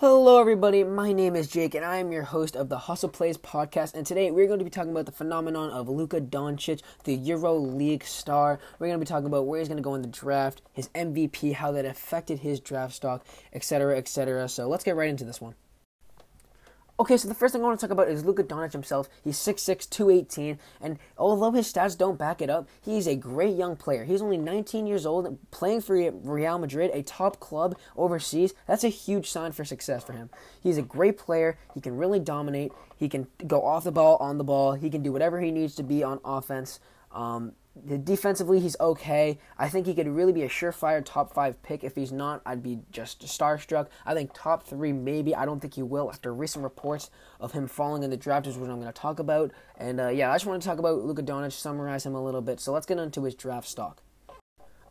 Hello, everybody. My name is Jake, and I am your host of the Hustle Plays podcast. And today we're going to be talking about the phenomenon of Luka Doncic, the Euro League star. We're going to be talking about where he's going to go in the draft, his MVP, how that affected his draft stock, etc., etc. So let's get right into this one. Okay, so the first thing I want to talk about is Luka Doncic himself. He's 6'6", 218, and although his stats don't back it up, he's a great young player. He's only 19 years old, playing for Real Madrid, a top club overseas. That's a huge sign for success for him. He's a great player. He can really dominate. He can go off the ball, on the ball. He can do whatever he needs to be on offense. Um, defensively, he's okay. I think he could really be a surefire top five pick. If he's not, I'd be just starstruck. I think top three, maybe. I don't think he will after recent reports of him falling in the draft, is what I'm going to talk about. And uh, yeah, I just want to talk about Luka Doncic, summarize him a little bit. So let's get into his draft stock.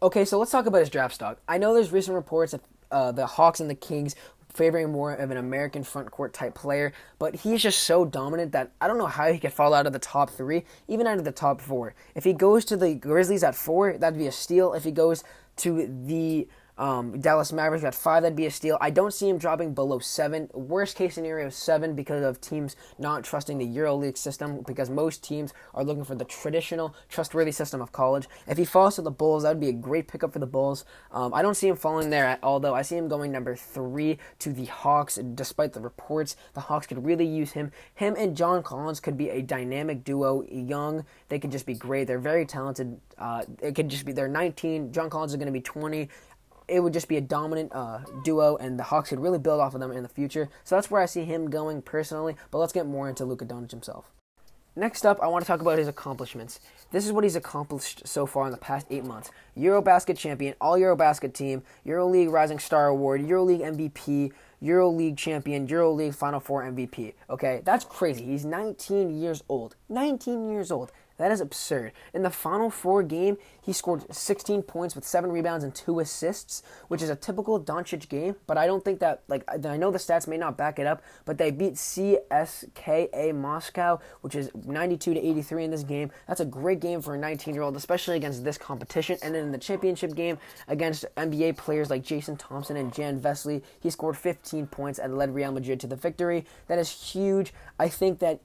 Okay, so let's talk about his draft stock. I know there's recent reports that uh, the Hawks and the Kings favoring more of an American front court type player, but he's just so dominant that I don't know how he could fall out of the top three, even out of the top four. If he goes to the Grizzlies at four, that'd be a steal. If he goes to the um, Dallas Mavericks got five. That'd be a steal. I don't see him dropping below seven. Worst case scenario, seven because of teams not trusting the EuroLeague system. Because most teams are looking for the traditional, trustworthy system of college. If he falls to the Bulls, that would be a great pickup for the Bulls. Um, I don't see him falling there at all, though. I see him going number three to the Hawks. Despite the reports, the Hawks could really use him. Him and John Collins could be a dynamic duo. Young, they could just be great. They're very talented. Uh, it could just be they're 19. John Collins is going to be 20 it would just be a dominant uh, duo, and the Hawks could really build off of them in the future. So that's where I see him going personally. But let's get more into Luka Doncic himself. Next up, I want to talk about his accomplishments. This is what he's accomplished so far in the past eight months: EuroBasket champion, All EuroBasket team, EuroLeague Rising Star Award, EuroLeague MVP, EuroLeague champion, EuroLeague Final Four MVP. Okay, that's crazy. He's 19 years old. 19 years old. That is absurd. In the final four game, he scored 16 points with seven rebounds and two assists, which is a typical Doncic game. But I don't think that like I know the stats may not back it up, but they beat CSKA Moscow, which is 92 to 83 in this game. That's a great game for a 19-year-old, especially against this competition. And then in the championship game against NBA players like Jason Thompson and Jan Vesely, he scored 15 points and led Real Madrid to the victory. That is huge. I think that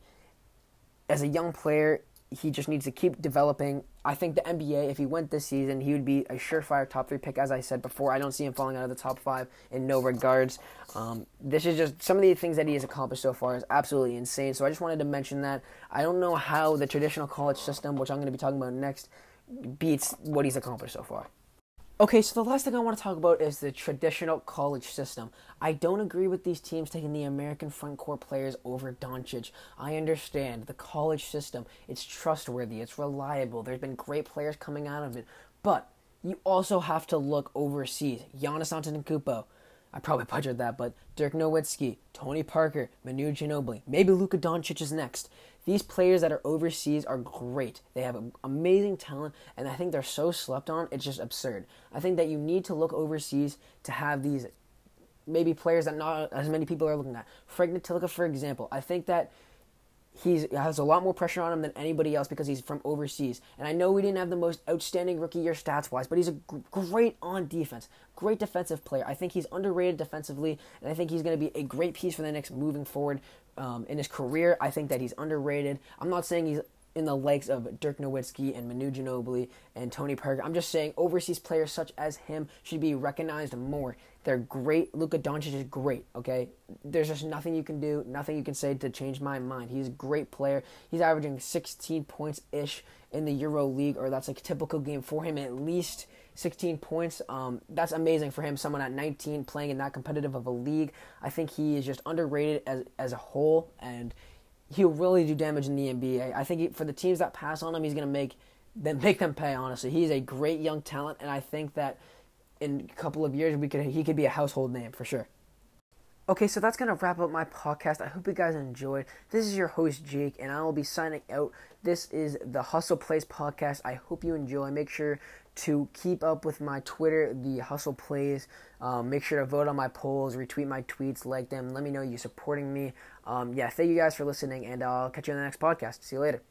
as a young player, he just needs to keep developing. I think the NBA, if he went this season, he would be a surefire top three pick, as I said before. I don't see him falling out of the top five in no regards. Um, this is just some of the things that he has accomplished so far is absolutely insane. So I just wanted to mention that. I don't know how the traditional college system, which I'm going to be talking about next, beats what he's accomplished so far. Okay, so the last thing I want to talk about is the traditional college system. I don't agree with these teams taking the American front court players over Doncic. I understand the college system, it's trustworthy, it's reliable, there's been great players coming out of it, but you also have to look overseas. Giannis Antetokounmpo, I probably butchered that, but Dirk Nowitzki, Tony Parker, Manu Ginobili, maybe Luka Doncic is next. These players that are overseas are great. They have amazing talent, and I think they're so slept on. It's just absurd. I think that you need to look overseas to have these maybe players that not as many people are looking at. Frank Ntilikina, for example. I think that he has a lot more pressure on him than anybody else because he's from overseas. And I know we didn't have the most outstanding rookie year stats wise, but he's a g- great on defense, great defensive player. I think he's underrated defensively, and I think he's going to be a great piece for the Knicks moving forward um, in his career. I think that he's underrated. I'm not saying he's in the likes of Dirk Nowitzki and Manu Ginobili and Tony Parker. I'm just saying overseas players such as him should be recognized more. They're great. Luka Doncic is great, okay? There's just nothing you can do, nothing you can say to change my mind. He's a great player. He's averaging 16 points ish in the Euro League, or that's like a typical game for him, at least 16 points. Um, that's amazing for him, someone at 19 playing in that competitive of a league. I think he is just underrated as, as a whole, and he'll really do damage in the NBA. I think he, for the teams that pass on him, he's going to make them make them pay. Honestly, he's a great young talent, and I think that in a couple of years we could he could be a household name for sure. Okay, so that's gonna wrap up my podcast. I hope you guys enjoyed. This is your host Jake, and I will be signing out. This is the Hustle Plays podcast. I hope you enjoy. Make sure to keep up with my Twitter, the Hustle Plays. Um, make sure to vote on my polls, retweet my tweets, like them. Let me know you're supporting me. Um, yeah, thank you guys for listening, and I'll catch you on the next podcast. See you later.